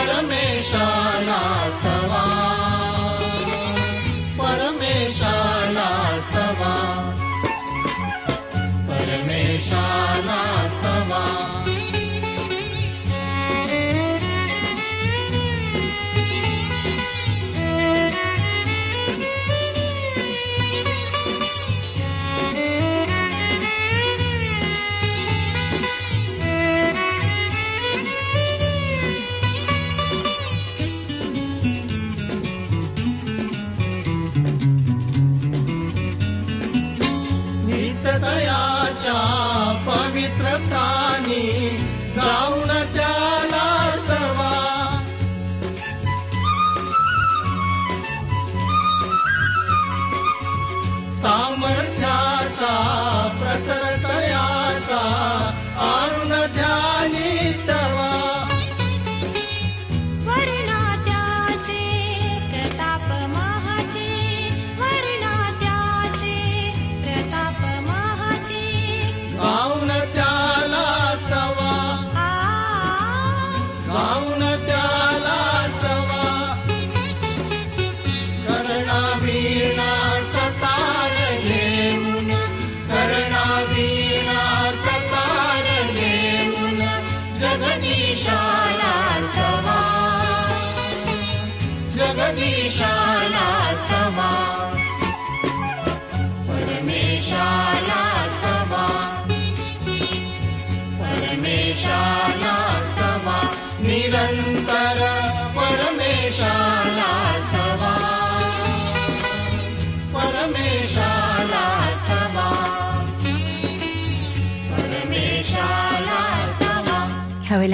परमेशानास्तवा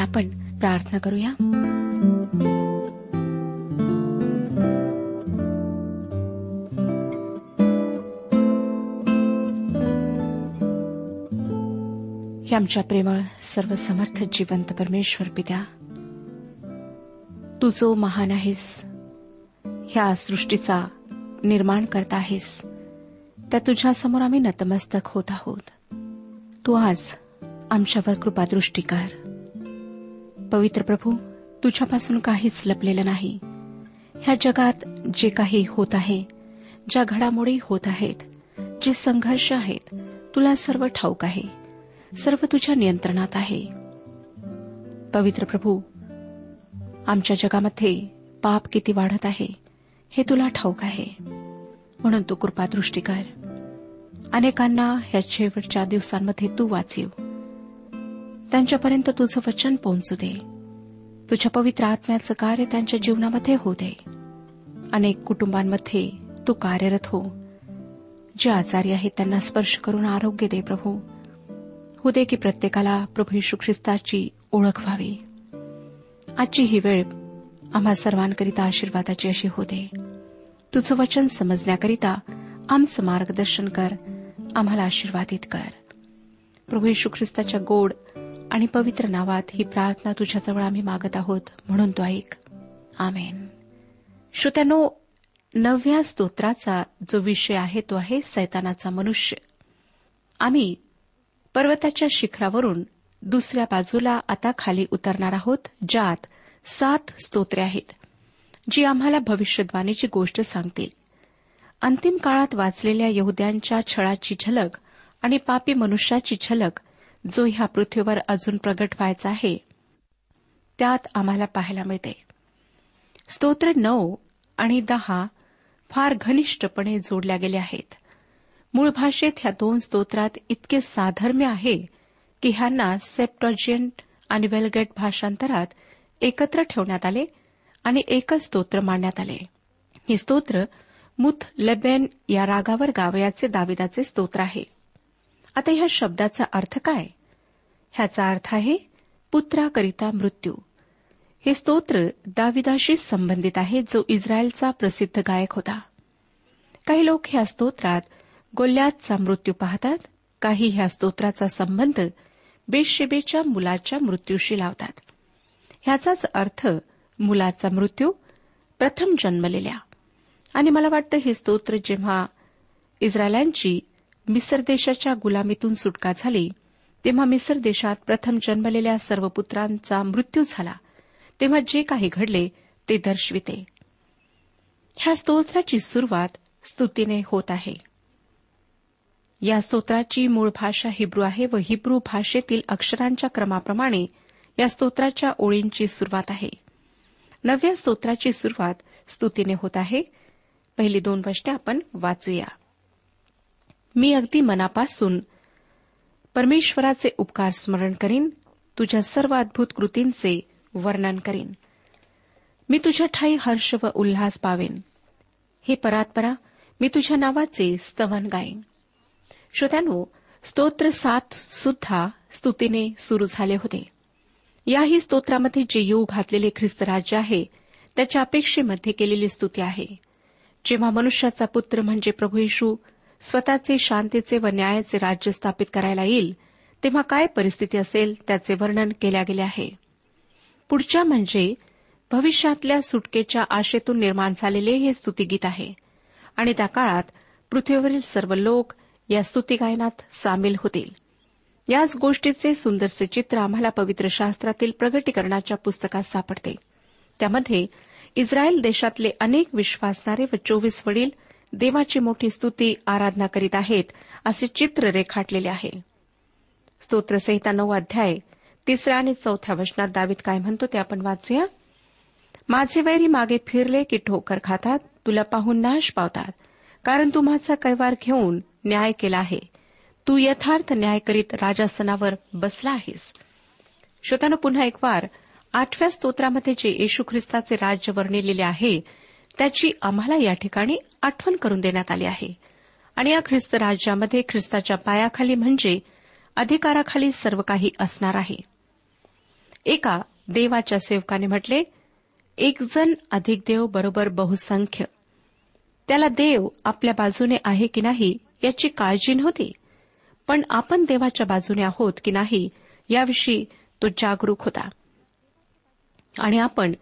आपण प्रार्थना करूया. हे आमच्या प्रेमळ सर्व समर्थ जिवंत परमेश्वर पित्या तू जो महान आहेस ह्या सृष्टीचा निर्माण करत आहेस त्या तुझ्यासमोर आम्ही नतमस्तक होत आहोत. तू आज आमच्यावर कृपादृष्टी कर. पवित्र प्रभू तुझ्यापासून काहीच लपलेलं नाही. ह्या जगात जे काही होत आहे ज्या घडामोडी होत आहेत जे संघर्ष आहेत तुला सर्व ठाऊक आहे सर्व तुझ्या नियंत्रणात आहे. पवित्र प्रभू आमच्या जगामध्ये पाप किती वाढत आहे हे तुला ठाऊक आहे. म्हणून तू कृपादृष्टी कर. अनेकांना ह्या शेवटच्या दिवसांमध्ये तू वाचीव. त्यांच्यापर्यंत तुझं वचन पोहोचू दे. तुझ्या पवित्र आत्म्याचं कार्य त्यांच्या जीवनामध्ये होऊ दे. अनेक कुटुंबांमध्ये तू कार्यरत हो. जे आजारी आहेत त्यांना स्पर्श करून आरोग्य दे प्रभू. हो दे की प्रत्येकाला प्रभू यशू ख्रिस्ताची ओळख व्हावी. आजची ही वेळ आम्हा सर्वांकरिता आशीर्वादाची अशी होते तुझं वचन समजण्याकरिता आमचं मार्गदर्शन कर आम्हाला आशीर्वादित कर. प्रभू यशू ख्रिस्ताच्या गोड आणि पवित्र नावात ही प्रार्थना तुझ्याजवळ आम्ही मागत आहोत म्हणून तो ऐक. आमेन. श्रोत्यानो नवव्या स्तोत्राचा जो विषय आहे तो आहे सैतानाचा मनुष्य. आम्ही पर्वताच्या शिखरावरून दुसऱ्या बाजूला आता खाली उतरणार आहोत ज्यात सात स्तोत्रे आहेत जी आम्हाला भविष्यद्वानीची गोष्ट सांगतील. अंतिम काळात वाचलेल्या यहद्यांच्या छळाची झलक आणि पापी मनुष्याची झलक जो ह्या पृथ्वीवर अजून प्रगट व्हायचा आहे त्यात आम्हाला पाहायला मिळते. स्तोत्र नऊ आणि दहा फार घनिष्ठपणे जोडल्या गेल्या आहेत. मूळ भाषेत ह्या दोन स्तोत्रात इतके साधर्म्य आहे की ह्यांना सेप्टॉजियंट आणि वेलगेट भाषांतरात एकत्र ठेवण्यात आले आणि एकच स्तोत्र मांडण्यात आले. हे स्तोत्र मुथ लेबेन या रागावर गावयाचे दाविदाचे स्तोत्र आहे. आता ह्या शब्दाचा अर्थ काय? ह्याचा अर्थ आहे पुत्राकरिता मृत्यू. हे स्तोत्र दाविदाशी संबंधित आहे जो इस्रायलचा प्रसिद्ध गायक होता. काही लोक ह्या स्तोत्रात गोल्यातचा मृत्यू पाहतात काही ह्या स्तोत्राचा संबंध बेशेबेच्या मुलाच्या मृत्यूशी लावतात. ह्याचाच अर्थ मुलाचा मृत्यू प्रथम जन्मलेल्या. आणि मला वाटतं हे स्तोत्र जेव्हा इस्रायलांची मिसर देशाच्या गुलामीतून सुटका झाली. तेव्हा मिसर देशात प्रथम जन्मलेल्या सर्व पुत्रांचा मृत्यू झाला. तेव्हा जे काही घडले ते दर्शविते. ह्या स्तोत्राची सुरुवात स्तुतीने होत आहे. या स्तोत्राची मूळ भाषा हिब्रू आहे व हिब्रू भाषेतील अक्षरांच्या क्रमाप्रमाणे या स्तोत्राच्या ओळींची सुरुवात आहे. नव्या स्तोत्राची सुरुवात स्तुतीने होत आहे. पहिली दोन वचने आपण वाचूया. मी अगदी मनापासून परमेश्वराचे उपकार स्मरण करीन तुझ्या सर्व अद्भुत कृतींचे वर्णन करीन. मी तुझ्या ठाई हर्ष व उल्हास पावेन. हे परात्परा मी तुझ्या नावाचे स्तवन गाईन. श्रोत्यानो स्तोत्र सात सुद्धा स्तुतीने सुरू झाले होते. याही स्तोत्रामध्ये जे येऊ घातलेले ख्रिस्त राज्य आहे त्याच्या अपेक्षेमध्ये केलेली स्तुती आहे. जेव्हा मनुष्याचा पुत्र म्हणजे प्रभू येशू स्वतःचे शांतीचे व न्यायाचे राज्य स्थापित करायला येईल तेव्हा काय परिस्थिती असेल त्याचे वर्णन केल्या गेले आहे. पुढच्या म्हणजे भविष्यातल्या सुटकेच्या आशेतून निर्माण झालेले हे स्तुतीगीत आहे आणि त्या काळात पृथ्वीवरील सर्व लोक या स्तुतीगायनात सामील होतील. याच गोष्टीचे सुंदरसे चित्र आम्हाला पवित्र शास्त्रातील प्रगटीकरणाच्या पुस्तकात सापडते. त्यामध्ये इस्रायल देशातले अनेक विश्वासणारे व चोवीस वडील देवाची मोठी स्तुती आराधना करीत आहेत असे चित्र रेखाटलेले आहे. स्तोत्रसहिता नऊ अध्याय तिसऱ्या आणि चौथ्या वचनात दावीत काय म्हणतो ते आपण वाचूया. माझे वैरी मागे फिरले की ठोकर खातात तुला पाहून नाश पावतात. कारण तू माझा कैवार घेऊन न्याय केला आहे. तू यथार्थ न्याय करीत राजासनावर बसला आहेस. श्रोतानं पुन्हा एक वार आठव्या स्तोत्रामध्ये जे येशू ख्रिस्ताचे राज्य वर्णिलेले आहे त्याची आम्हाला या ठिकाणी आठवण करून देण्यात आली आहे. आणि या ख्रिस्त राज्यामध्ये ख्रिस्ताच्या पायाखाली म्हणजे अधिकाराखाली सर्व काही असणार आहे. एका देवाच्या सेवकाने म्हटले एक जण अधिक देव बरोबर बहुसंख्य. त्याला देव आपल्या बाजूने आहे की नाही याची काळजी नव्हती. पण आपण देवाच्या बाजूने आहोत की नाही याविषयी तो जागरूक होता. आणि आपण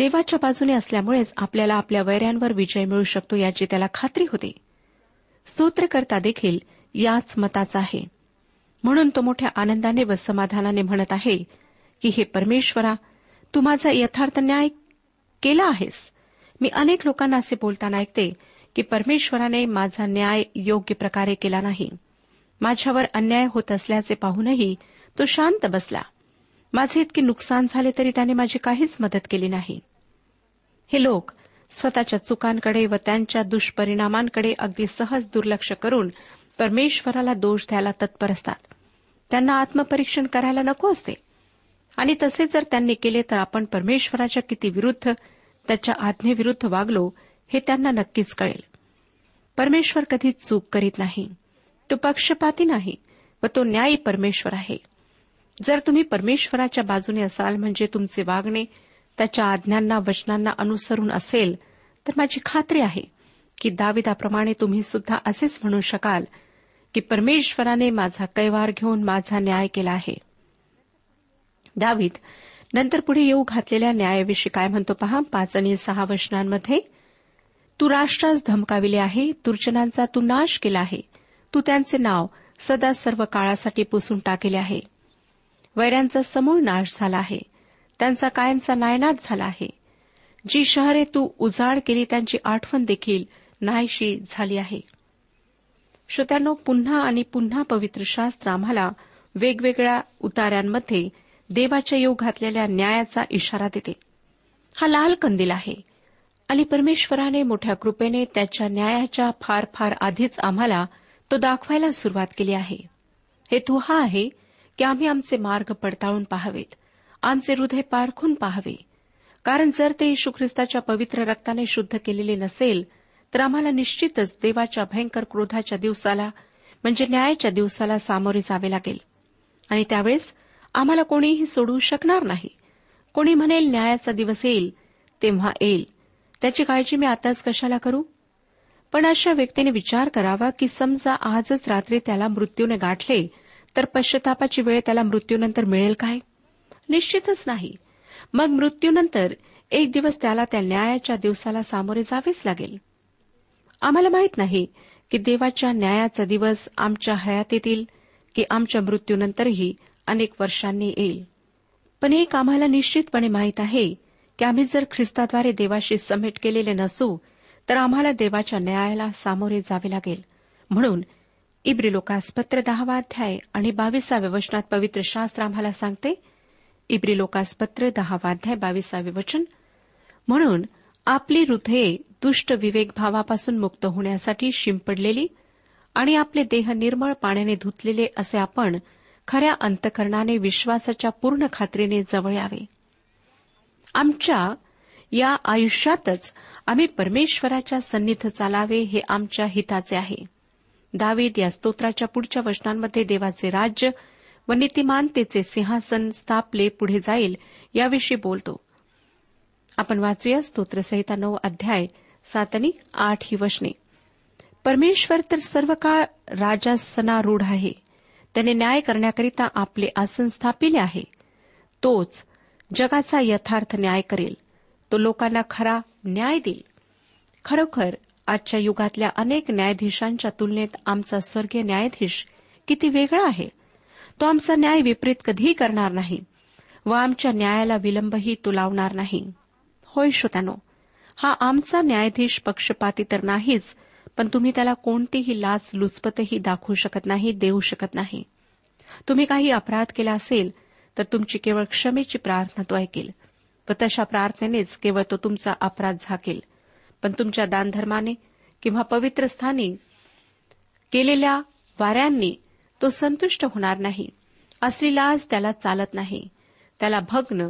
देवाच्या बाजूने असल्यामुळेच आपल्याला आपल्या वैऱ्यांवर विजय मिळू शकतो याची त्याला खात्री होती. स्तोत्रकर्ता देखील याच मताचा आहे. म्हणून तो मोठ्या आनंदाने व समाधानाने म्हणत आहे की हे परमेश्वरा तू माझा यथार्थ न्याय केला आहेस. मी अनेक लोकांना असे बोलताना ऐकते की परमेश्वराने माझा न्याय योग्य प्रकारे केला नाही. माझ्यावर अन्याय होत असल्याचे पाहूनही तो शांत बसला. माझे इतके नुकसान झाले तरी त्याने माझी काहीच मदत केली नाही. हे लोक स्वतःच्या चुकांकडे व त्यांच्या दुष्परिणामांकडे अगदी सहज दुर्लक्ष करून परमेश्वराला दोष द्यायला तत्पर असतात. त्यांना आत्मपरीक्षण करायला नको असते. आणि तसे जर त्यांनी केले तर आपण परमेश्वराच्या किती विरुद्ध त्याच्या आज्ञेविरुद्ध वागलो हे त्यांना नक्कीच कळेल. परमेश्वर कधी चूक करीत नाही तो पक्षपाती नाही व तो न्यायी परमेश्वर आहे. जर तुम्ही परमेश्वराच्या बाजूने असाल म्हणजे तुमचे वागणे त्याच्या आज्ञांना वचनांना अनुसरून असेल तर माझी खात्री आहे की दाविदाप्रमाणे तुम्ही सुद्धा असेच म्हणू शकाल की परमेश्वराने माझा कैवार घेऊन माझा न्याय केला आहे. दावीद नंतर पुढे येऊ घातलेल्या न्यायाविषयी काय म्हणतो पहा? पाच आणि सहा वचनांमध्ये तू राष्ट्रास धमकाविले आहे दुर्जनांचा तू नाश केला आहे. तू त्यांचे नाव सदा सर्व काळासाठी पुसून टाकले आहे. वैऱ्यांचा समूळ नाश झाला आहे. त्यांचा कायमचा नायनाट झाला आहे. जी शहरे तू उजाड केली त्यांची आठवण देखील नाहीशी झाली आहे. श्रोत्यांनो पुन्हा आणि पुन्हा पवित्र शास्त्र आम्हाला वेगवेगळ्या उताऱ्यांमध्ये देवाच्या येऊ घातलेल्या न्यायाचा इशारा देते. हा लाल कंदील आहे आणि परमेश्वराने मोठ्या कृपेने त्याच्या न्यायाच्या फार फार आधीच आम्हाला तो दाखवायला सुरुवात केली आहे. हेतू हा आहे की आम्ही आमचे मार्ग पडताळून पाहावेत. आमचे हृदय पारखून पाहावे. कारण जर ते येशू ख्रिस्ताच्या पवित्र रक्ताने शुद्ध केलेले नसेल तर आम्हाला निश्चितच देवाच्या भयंकर क्रोधाच्या दिवसाला म्हणजे न्यायाच्या दिवसाला सामोरे जावे लागेल. आणि त्यावेळेस आम्हाला कोणीही सोडवू शकणार नाही. कोणी म्हणेल न्यायाचा दिवस येईल तेव्हा येईल. त्याची काळजी मी आताच कशाला करू? पण अशा व्यक्तीने विचार करावा की समजा आजच रात्री त्याला मृत्यूने गाठले तर पश्चातापाची वेळ त्याला मृत्यूनंतर मिळेल काय? निश्चितच नाही. मग मृत्यूनंतर एक दिवस त्याला त्या न्यायाच्या दिवसाला सामोरे जावेच लागेल. आम्हाला माहीत नाही की देवाच्या न्यायाचा दिवस आमच्या हयातीतील की आमच्या मृत्यूनंतरही अनेक वर्षांनी येईल. पण एक आम्हाला निश्चितपणे माहीत आहे की आम्ही जर ख्रिस्ताद्वारे देवाशी समेट केलेले नसू तर आम्हाला देवाच्या न्यायाला सामोरे जावे लागेल. म्हणून इब्रिलोकास पत्र दहावा अध्याय आणि बावीसाव्या वचनात पवित्र शास्त्र आम्हाला सांगते इब्री लोकासपत्र दहावाध्याय बावीसावे वचन. म्हणून आपली हृदये दुष्ट विवेक भावापासून मुक्त होण्यासाठी शिंपडलेली आणि आपले देह निर्मळ पाण्याने धुतलेले असे आपण खऱ्या अंतकरणाने विश्वासाच्या पूर्ण खात्रीने जवळ यावे. आमच्या या आयुष्यातच आम्ही परमेश्वराच्या सन्निध चालावे हे आमच्या हिताचे आहे. दावीद या स्तोत्राच्या पुढच्या वचनांमध्ये देवाचे राज्य व नीतिमानतेचे सिंहासन स्थापले पुढे जाईल याविषयी बोलतो. आपण वाचूया स्तोत्रसहिता नऊ अध्याय सात आणि आठ ही वचने. परमेश्वर तर सर्व काळ राजासनारूढ आहे. त्याने न्याय करण्याकरिता आपले आसन स्थापिले आहे. तोच जगाचा यथार्थ न्याय करेल. तो लोकांना खरा न्याय देईल. खरोखर आजच्या युगातल्या अनेक न्यायाधीशांच्या तुलनेत आमचा स्वर्गीय न्यायाधीश किती वेगळा आहे. तो आमचा न्याय विपरीत कधीही करणार नाही. व आमच्या न्यायाला विलंबही तो लावणार नाही. होय श्रोत्यानो हा आमचा न्यायाधीश पक्षपाती तर नाहीच पण तुम्ही त्याला कोणतीही लाच लुचपतही दाखवू शकत नाही देऊ शकत नाही. तुम्ही काही अपराध केला असेल तर तुमची केवळ क्षमेची प्रार्थना तो ऐकेल. व तशा प्रार्थनेनेच केवळ तो तुमचा अपराध झाकेल. पण तुमच्या दानधर्माने किंवा पवित्र स्थानी केलेल्या वाऱ्यांनी तो संतुष्ट होणार नाही. असली लाज त्याला चालत नाही. त्याला भग्न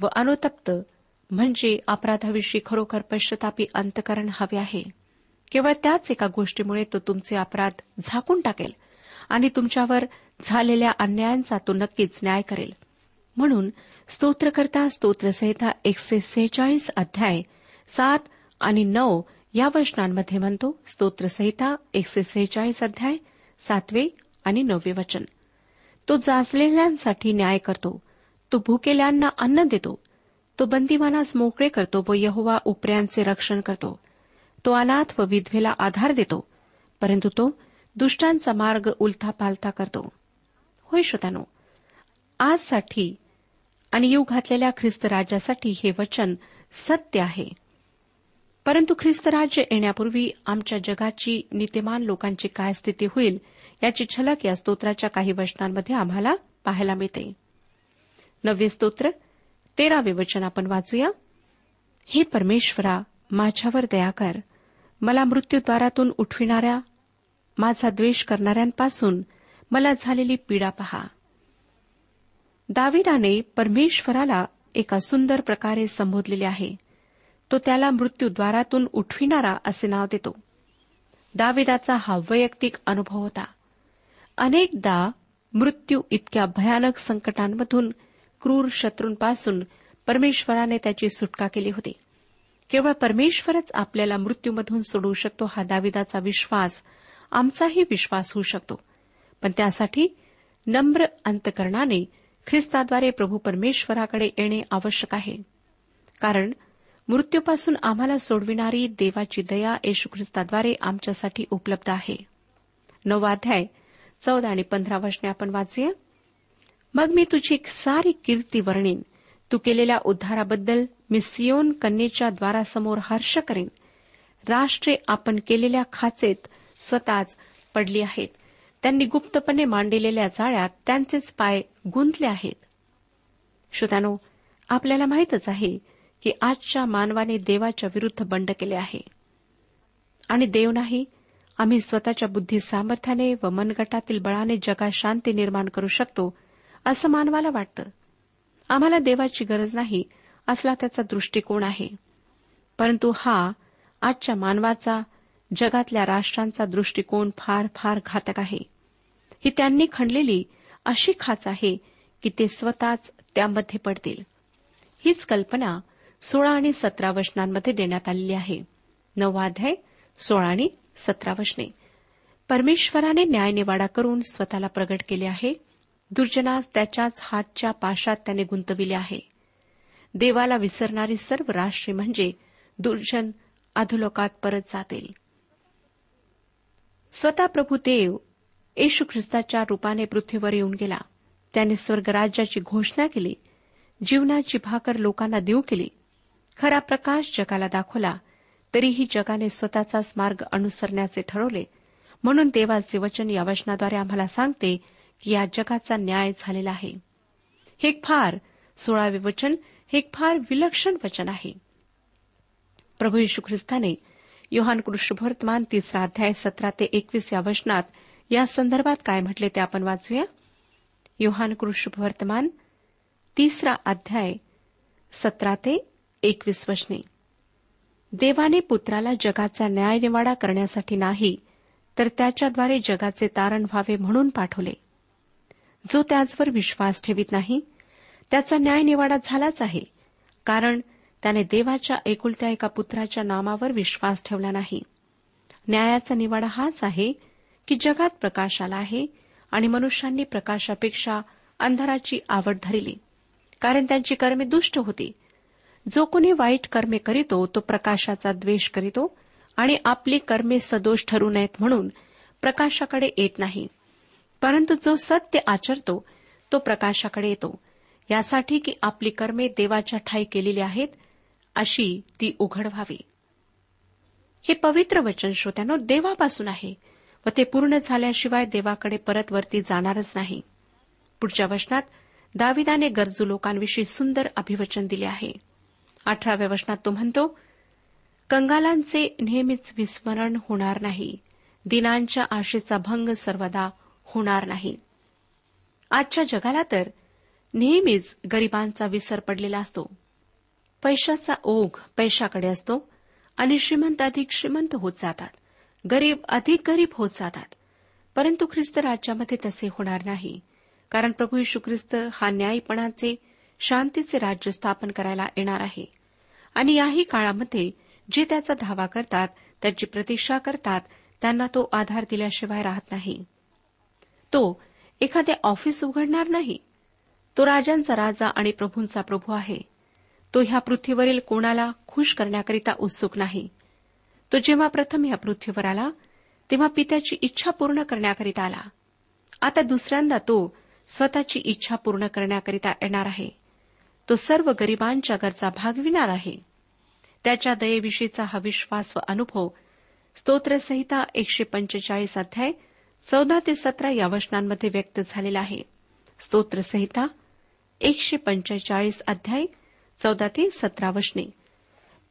व अनुतप्त म्हणजे अपराधाविषयी खरोखर पश्चतापी अंतकरण हवे आहे. केवळ त्याच एका गोष्टीमुळे तो तुमचे अपराध झाकून टाकेल आणि तुमच्यावर झालेल्या अन्यायांचा तो नक्कीच न्याय करेल. म्हणून स्तोत्रकर्ता स्तोत्रसहिता एकशे सेहेचाळीस अध्याय सात आणि नऊ या वचनांमध्ये म्हणतो स्तोत्रसहिता एकशे सेहेचाळीस अध्याय सातवे आणि नववे वचन. तो जाचलेल्यांसाठी न्याय करतो. तो भुकेल्यांना अन्न देतो. तो बंदीवानास मोकळे करतो व यहोवा उपऱ्यांचे रक्षण करतो. तो अनाथ व विधवेला आधार देतो. परंतु तो दुष्टांचा मार्ग उलथा पालथा करतो. होय श्रोतानो आजसाठी आणि येऊ घातलेल्या ख्रिस्त राज्यासाठी हे वचन सत्य आहे. परंतु ख्रिस्त राज्य येण्यापूर्वी आमच्या जगाची नीतिमान लोकांची काय स्थिती होईल याची झलक या स्तोत्राच्या काही वचनांमध्ये आम्हाला पाहायला मिळते. नववे स्तोत्र तेरावे वचन आपण वाचूया. हे परमेश्वरा माझ्यावर दया कर. मला मृत्यूद्वारातून उठविणाऱ्या माझा द्वेष करणाऱ्यांपासून मला झालेली पीडा पहा. दाविदाने परमेश्वराला एका सुंदर प्रकारे संबोधलेले आहे. तो त्याला मृत्यूद्वारातून उठविणारा असे नाव देतो. दाविदाचा हा वैयक्तिक अनुभव होता. अनेकदा मृत्यू इतक्या भयानक संकटांमधून क्रूर शत्रूंपासून परमेश्वराने त्याची सुटका केली होती. केवळ परमेश्वरच आपल्याला मृत्यूमधून सोडवू शकतो हा दाविदाचा विश्वास आमचाही विश्वास होऊ शकतो. पण त्यासाठी नम्र अंतकरणाने ख्रिस्ताद्वारे प्रभू परमेश्वराकडे येणे आवश्यक आहे. कारण मृत्यूपासून आम्हाला सोडविणारी देवाची दया येशू ख्रिस्ताद्वारे आमच्यासाठी उपलब्ध आहे. नववाध्याय चौदा आणि पंधरा वचने आपण वाचूया. मग मी तुझी सारी कीर्ती वर्णीन. तू केलेल्या उद्धाराबद्दल मी सियोन कन्येच्या द्वारासमोर हर्ष करेन. राष्ट्रे आपण केलेल्या खाचेत स्वतःच पडली आहेत. त्यांनी गुप्तपणे मांडलेल्या जाळ्यात त्यांचेच पाय गुंतले आहेत. श्रोत्यानो आपल्याला माहीतच आहे की आजच्या मानवाने देवाच्या विरुद्ध बंड केले आहे. आणि देव नाही आम्ही स्वतःच्या बुद्धी सामर्थ्याने व मनगटातील बळाने जगात शांती निर्माण करू शकतो असं मानवाला वाटतं. आम्हाला देवाची गरज नाही असला त्याचा दृष्टिकोन आहे. परंतु हा आजच्या मानवाचा जगातल्या राष्ट्रांचा दृष्टिकोन फार फार घातक आहे. ही त्यांनी खणलेली अशी खाच आहे की ते स्वतःच त्यामध्ये पडतील. हीच कल्पना सोळा आणि सतरा वचनांमध्ये देण्यात आलेली आहे. नववाध्याय सोळा आणि सतरा वचने. परमेश्वराने न्यायनिवाडा करून स्वतःला प्रगट केले आहे. दुर्जनास त्याच्याच हातच्या पाशात त्याने गुंतविले आहे. देवाला विसरणारी सर्व राष्ट्रे म्हणजे दुर्जन अधोलोकात परत जातील. स्वतः प्रभू देव येशू ख्रिस्ताच्या रूपाने पृथ्वीवर येऊन गेला. त्याने स्वर्गराज्याची घोषणा केली. जीवनाची भाकर लोकांना देऊ केली. खरा प्रकाश जगाला दाखवला. तरीही जगाने स्वतःचाच मार्ग अनुसरण्याचे ठरवले. म्हणून देवाचे वचन या वचनाद्वारे आम्हाला सांगते की या जगाचा न्याय झालेला आहे. हे एक फार सोळावे वचन हे एक फार विलक्षण वचन आहे. प्रभू यशू ख्रिस्ताने योहान कृष्णभवर्तमान तिसरा अध्याय सतरा ते एकवीस या वचनात या संदर्भात काय म्हटले ते आपण वाचूया. योहान कृष्णभवर्तमान तिसरा अध्याय सतरा ते एकवीस वचने. देवाने पुत्राला जगाचा न्यायनिवाडा करण्यासाठी नाही तर त्याच्याद्वारे जगाचे तारण व्हावे म्हणून पाठवले. जो त्याचवर विश्वास ठेवित नाही त्याचा न्यायनिवाडा झालाच आहे कारण त्याने देवाच्या एकुलत्या एका पुत्राच्या नामावर विश्वास ठेवला नाही. न्यायाचा निवाडा हाच आहे की जगात प्रकाश आला आहे आणि मनुष्यांनी प्रकाशापेक्षा अंधाराची आवड धरली कारण त्यांची कर्मे दुष्ट होती जो कोणी वाईट कर्मे करीतो तो प्रकाशाचा द्वेष करीतो आणि आपली कर्मे सदोष ठरू नयेत म्हणून प्रकाशाकडे येत नाही. परंतु जो सत्य आचरतो तो प्रकाशाकडे येतो. यासाठी की आपली कर्मे देवाच्या ठाई केलेली आहेत अशी ती उघड व्हावी हे पवित्र वचन श्रोत्यानो देवापासून आहे व ते पूर्ण झाल्याशिवाय देवाकडे परत वरती जाणारच नाही. पुढच्या वचनात दाविदाने गरजू लोकांविषयी सुंदर अभिवचन दिले आहे. अठराव्या वचनात तो म्हणतो कंगालांचे नेहमीच विस्मरण होणार नाही. दिनांच्या आशेचा भंग सर्वदा होणार नाही. आजच्या जगाला तर नेहमीच गरिबांचा विसर पडलेला असतो. पैशाचा ओघ पैशाकडे असतो आणि श्रीमंत अधिक श्रीमंत होत जातात. गरीब अधिक गरीब होत जातात. परंतु ख्रिस्त राज्यामध्ये तसे होणार नाही. कारण प्रभू यशू ख्रिस्त हा न्यायपणाचे शांतीचे राज्य स्थापन करायला येणार आहे. आणि याही काळामध्ये जे त्याचा धावा करतात त्याची प्रतीक्षा करतात त्यांना तो आधार दिल्याशिवाय राहत नाही. तो एखादे ऑफिस उघडणार नाही. तो राजांचा राजा आणि प्रभूंचा प्रभू आहे. तो ह्या पृथ्वीवरील कोणाला खुश करण्याकरिता उत्सुक नाही. तो जेव्हा प्रथम ह्या पृथ्वीवर आला तेव्हा पित्याची इच्छा पूर्ण करण्याकरिता आला. आता दुसऱ्यांदा तो स्वतःची इच्छा पूर्ण करण्याकरिता येणार आहे. तो सर्व गरिबांच्या गरजा भागविणार आहे. त्याच्या दयेविषयीचा हा विश्वास व अनुभव स्तोत्रसहिता एकशे पंचेचाळीस अध्याय चौदा ते सतरा या वचनांमध्ये व्यक्त झालेला आहे. स्तोत्रसहिता एकशे पंचेचाळीस अध्याय चौदा ते सतरा वचने.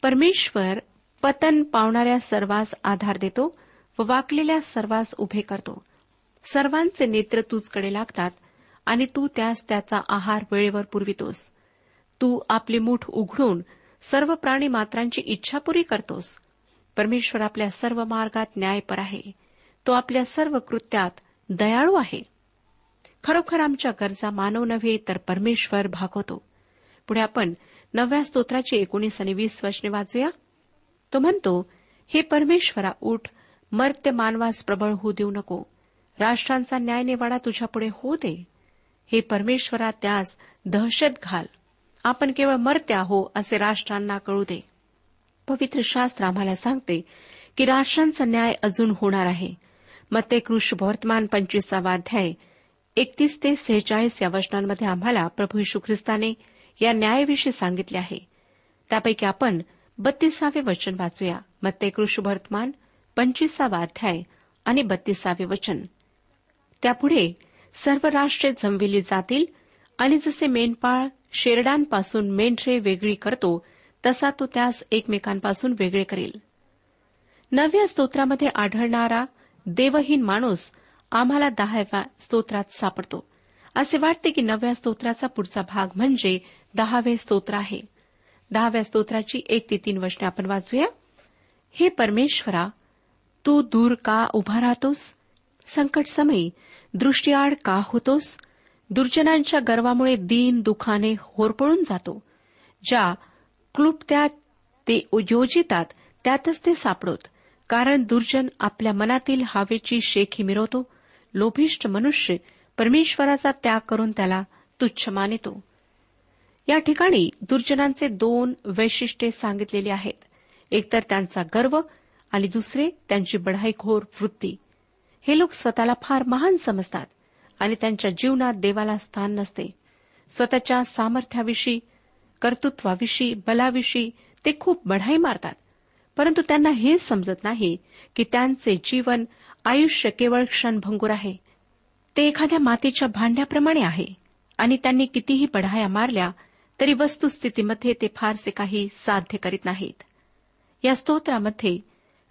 परमेश्वर पतन पावणाऱ्या सर्वांस आधार देतो व वाकलेल्या सर्वांस उभे करतो. सर्वांचे नेत्र तूचकडे लागतात आणि तू त्यास त्याचा आहार वेळेवर पुरवितोस. तू आपली मूठ उघडून सर्व प्राणी मात्रांची इच्छा पुरी करतोस. परमेश्वर आपल्या सर्व मार्गात न्यायपर आहे. तो आपल्या सर्व कृत्यात दयाळू आहे. खरोखर आमच्या गरजा मानव नव्हे तर परमेश्वर भागवतो. पुढे आपण नव्या स्तोत्राची एकोणीस आणि वीस वचने वाचूया. तो म्हणतो हे परमेश्वरा उठ मर्त्य मानवास प्रबळ होऊ देऊ नको. राष्ट्रांचा न्यायनिवाडा तुझ्यापुढे होऊ दे. हे परमेश्वरा त्यास दहशत घाल. आपण केवळ मरते हो असे राष्ट्रांना कळू दे. पवित्र शास्त्र आम्हाला सांगते की राष्ट्रांचा न्याय अजून होणार आहे. मग ते कृष वर्तमान पंचवीसावा अध्याय एकतीस ते सेहेचाळीस या वचनांमध्ये आम्हाला प्रभू यशू ख्रिस्ताने या न्यायाविषयी सांगितले आहे. त्यापैकी आपण बत्तीसावे वचन वाचूया. मग ते कृष वर्तमान पंचवीसावा अध्याय आणि बत्तीसावे वचन. त्यापुढे सर्व राष्ट्रे जमविली जातील आणि जसे मेंढपाळ शेरडांपासून मेंढरे वेगळी करतो तसा तो त्यास एकमेकांपासून वेगळे करेल. नव्या स्तोत्रामध्ये आढळणारा देवहीन माणूस आम्हाला दहाव्या स्तोत्रात सापडतो. असे वाटते की नव्या स्तोत्राचा पुढचा भाग म्हणजे दहावे स्तोत्र आहे. दहाव्या स्तोत्राची एक ते तीन वचने आपण वाचूया. हे परमेश्वरा तू दूर का उभा राहतोस? संकट समयी दृष्टीआड का होतोस? दुर्जनांच्या गर्वामुळे दीन दुखाने होरपळून जातो ज्या क्लुप्त्या ते योजितात त्यातच ते सापडोत कारण दुर्जन आपल्या मनातील हवेची शेखी मिरवतो लोभिष्ट मनुष्य परमेश्वराचा त्याग करून त्याला तुच्छ मानितो. या ठिकाणी दुर्जनांचे दोन वैशिष्ट्ये सांगितलेली आहेत. एकतर त्यांचा गर्व आणि दुसरे त्यांची बढाईखोर वृत्ती. हे लोक स्वतःला फार महान समजतात. आणि त्यांच्या जीवनात देवाला स्थान नसते. स्वतःच्या सामर्थ्याविषयी कर्तृत्वाविषयी बलाविषयी ते खूप बढाई मारतात. परंतु त्यांना हे समजत नाही की त्यांचे जीवन आयुष्य केवळ क्षणभंगूर आहे. ते एखाद्या मातीच्या भांड्याप्रमाणे आहे आणि त्यांनी कितीही बढाया मारल्या तरी वस्तुस्थितीमध्ये ते फारसे काही साध्य करीत नाहीत. या स्तोत्रामध्ये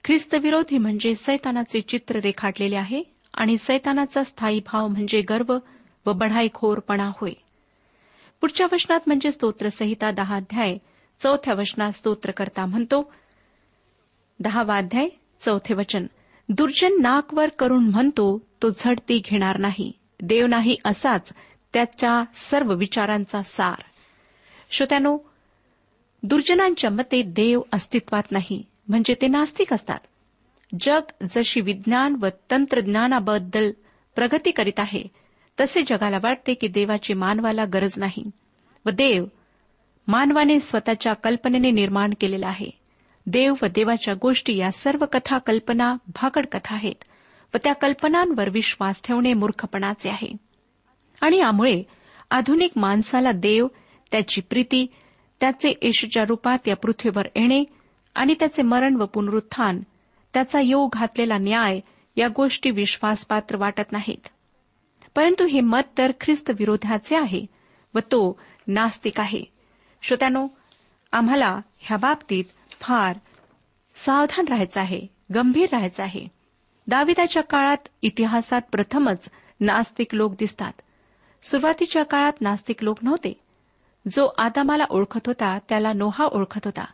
ख्रिस्तविरोधी म्हणजे सैतानाचे चित्र रेखाटलेले आहे आणि सैतानाचा स्थायी भाव म्हणजे गर्व व बढाईखोरपणा होय. पुढच्या वचनात म्हणजे स्तोत्रसहिता दहा अध्याय चौथ्या वचनात स्तोत्रकर्ता म्हणतो दहावा अध्याय चौथे वचन दुर्जन नाकवर करून म्हणतो तो झडती घेणार नाही देव नाही असाच त्याच्या सर्व विचारांचा सार. श्रोत्यानो दुर्जनांच्या मते देव अस्तित्वात नाही म्हणजे ते नास्तिक असतात. जग जशी विज्ञान व तंत्रज्ञानाबद्दल प्रगती करीत आहे तसे जगाला वाटते की देवाची मानवाला गरज नाही व देव मानवाने स्वतःच्या कल्पनेने निर्माण केलेला आहे. देव व देवाच्या गोष्टी या सर्व कथा कल्पना भाकड कथा आहेत व त्या कल्पनांवर विश्वास ठेवणे मूर्खपणाचे आहे. आणि यामुळे आधुनिक माणसाला देव त्याची प्रीती त्याचे येशूच्या रूपात या पृथ्वीवर येणे आणि त्याचे मरण व पुनरुत्थान त्याचा योग घातलेला न्याय या गोष्टी विश्वासपात्र वाटत नाहीत. परंतु हे मत तर ख्रिस्त विरोधाचे आहे व तो नास्तिक आहे. श्रोत्यानो आम्हाला ह्या बाबतीत फार सावधान राहायचं आहे गंभीर राहायचं आहे. दाविदाच्या काळात इतिहासात प्रथमच नास्तिक लोक दिसतात. सुरुवातीच्या काळात नास्तिक लोक नव्हते. जो आदामाला ओळखत होता त्याला नोहा ओळखत होता.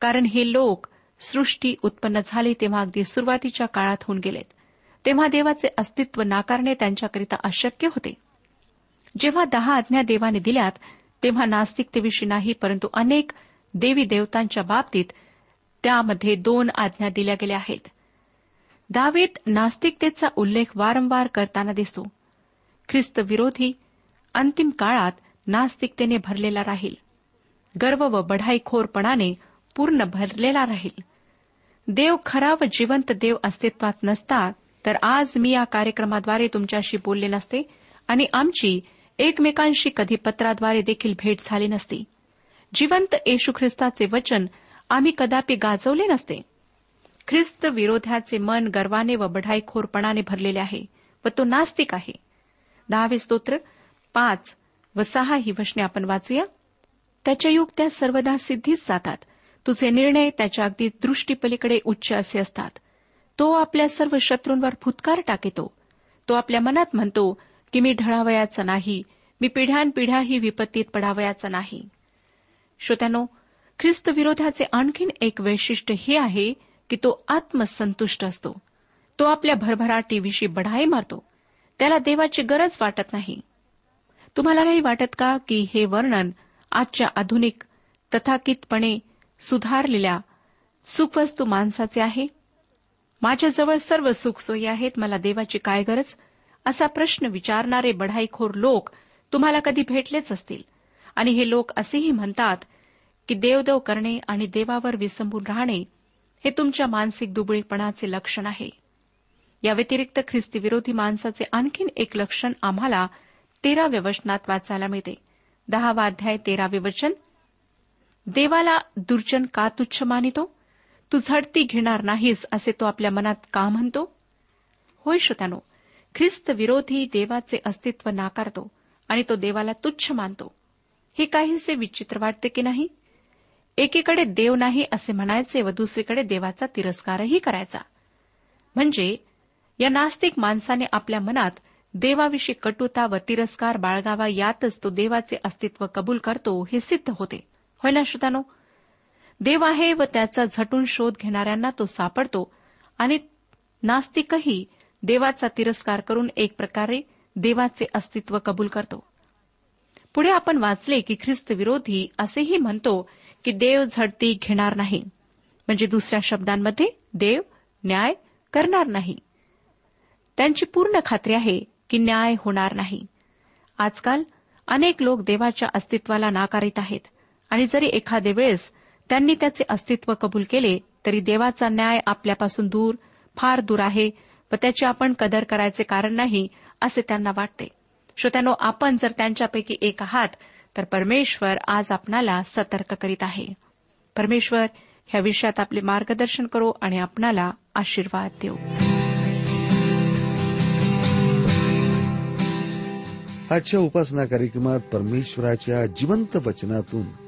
कारण हे लोक सृष्टी उत्पन्न झाली तेव्हा अगदी सुरुवातीच्या काळात होऊन गेलेत. तेव्हा देवाचे अस्तित्व नाकारणे त्यांच्याकरिता अशक्य होते. जेव्हा दहा आज्ञा देवाने दिल्यात तेव्हा नास्तिकतेविषयी नाही परंतु अनेक देवी देवतांच्या बाबतीत त्यामध्ये दोन आज्ञा दिल्या गेल्या आहेत. दावेत नास्तिकतेचा उल्लेख वारंवार करताना दिसतो. ख्रिस्तविरोधी अंतिम काळात नास्तिकतेने भरलेला राहील. गर्व व बढाईखोरपणाने पूर्ण भरलेला राहील. देव खरा व जिवंत देव अस्तित्वात नसता तर आज मी या कार्यक्रमाद्वारे तुमच्याशी बोलले नसते आणि आमची एकमेकांशी कधी पत्राद्वारे देखील भेट झाली नसती. जिवंत येशू ख्रिस्ताचे वचन आम्ही कदापि गाजवले नसते. ख्रिस्त विरोधाचे मन गर्वाने व बढाईखोरपणाने भरलेले आहे व तो नास्तिक आहे. दहावे स्तोत्र पाच व सहा ही वचने आपण वाचूया. त्याच्या युक्त्या सर्वदा सिद्धीच जातात. तुझे निर्णय त्याच्या अगदी दृष्टीपलीकडे उच्च असे असतात. तो आपल्या सर्व शत्रूंवर फुतकार टाकतो. तो आपल्या मनात म्हणतो की मी ढळावयाचा नाही. मी पिढ्यानपिढ्याही विपत्तीत पडावयाचा नाही. श्रोत्यानो ख्रिस्तविरोधाचे आणखीन एक वैशिष्ट्य हे आहे की तो आत्मसंतुष्ट असतो. तो आपल्या भरभराटीविषयी बढाई मारतो. त्याला देवाची गरज वाटत नाही. तुम्हाला नाही वाटत का की हे वर्णन आजच्या आधुनिक तथाकितपणे सुधारलेल्या सुखवस्तू माणसाचे आहे. माझ्याजवळ सर्व सुखसोयी आहेत मला देवाची काय गरज? असा प्रश्न विचारणारे बढाईखोर लोक तुम्हाला कधी भेटलेच असतील. आणि हे लोक असेही म्हणतात की देवदेव करणे आणि देवावर विसंबून राहणे हे तुमच्या मानसिक दुबळीपणाचे लक्षण आहे. या व्यतिरिक्त ख्रिस्तीविरोधी माणसाचे आणखीन एक लक्षण आम्हाला तेराव्या वचनात वाचायला मिळते. दहावा अध्याय तेरावे वचन देवाला दुर्जन का तुच्छ मानितो? तू झडती घेणार नाहीस असे तो आपल्या मनात का म्हणतो? होय श्रोत्यानो ख्रिस्त विरोधी देवाचे अस्तित्व नाकारतो आणि तो देवाला तुच्छ मानतो. हे काहीसे विचित्र वाटते की नाही? एकीकडे देव नाही असे म्हणायचे व दुसरीकडे देवाचा तिरस्कारही करायचा. म्हणजे या नास्तिक माणसाने आपल्या मनात देवाविषयी कटुता व तिरस्कार बाळगावा यातच तो देवाचे अस्तित्व कबूल करतो हे सिद्ध होते. होय ना श्रोतानो देव आहे व त्याचा झटून शोध घेणाऱ्यांना तो सापडतो आणि नास्तिकही देवाचा तिरस्कार करून एक प्रकारे देवाचे अस्तित्व कबूल करतो. पुढे आपण वाचले की ख्रिस्तविरोधी असेही म्हणतो की देव झडती घेणार नाही. म्हणजे दुसऱ्या शब्दांमध्ये देव न्याय करणार नाही. त्यांची पूर्ण खात्री आहे की न्याय होणार नाही. आजकाल अनेक लोक देवाच्या अस्तित्वाला नाकारित आहेत. आणि जरी एखाद्या वेळेस त्यांनी त्याचे अस्तित्व कबूल केले तरी देवाचा न्याय आपल्यापासून दूर फार दूर आहे व त्याची आपण कदर करायचे कारण नाही असे त्यांना वाटते. श्रोत्यानो आपण जर त्यांच्यापैकी एक आहात तर परमेश्वर आज आपणाला सतर्क करीत आहे. परमेश्वर ह्या विषयात आपले मार्गदर्शन करो आणि आपणाला आशीर्वाद देऊ. आजच्या उपासना कार्यक्रमात परमेश्वराच्या जिवंत वचनातून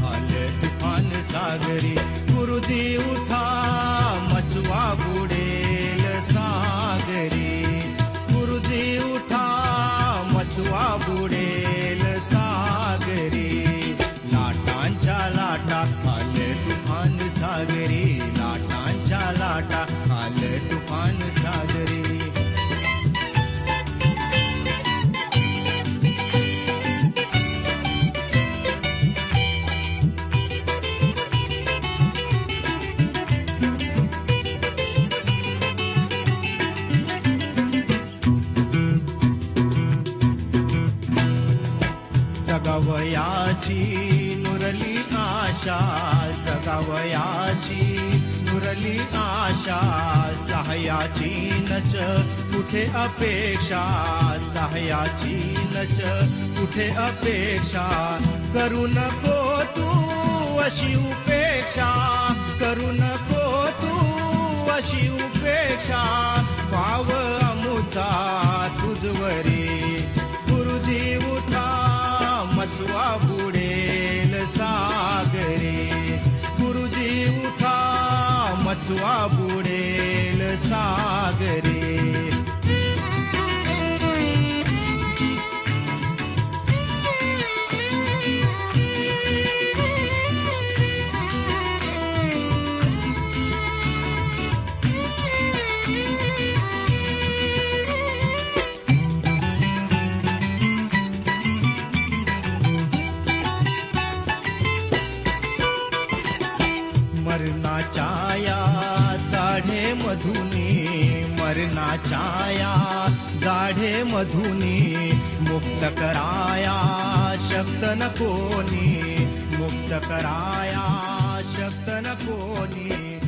ज्ञान सागरी. गुरुजी उठा मचवा बुडेल सागरी. गुरुजी उठा मचवा बुडेल सागरी. लाटांच्या लाटा आले तुफान सागरी. लाटांच्या लाटा आले तुफान सागरी. आशा सहायाची नच कुठे अपेक्षा सहायाची नच कुठे अपेक्षा? करू नको तू अशी उपेक्षा करू नको तू अशी उपेक्षा. पाव अमुचा तुझवरी. बुडेल मधुनी मुक्त कराया शक्त न कोणी मुक्त कराया शक्त न कोणी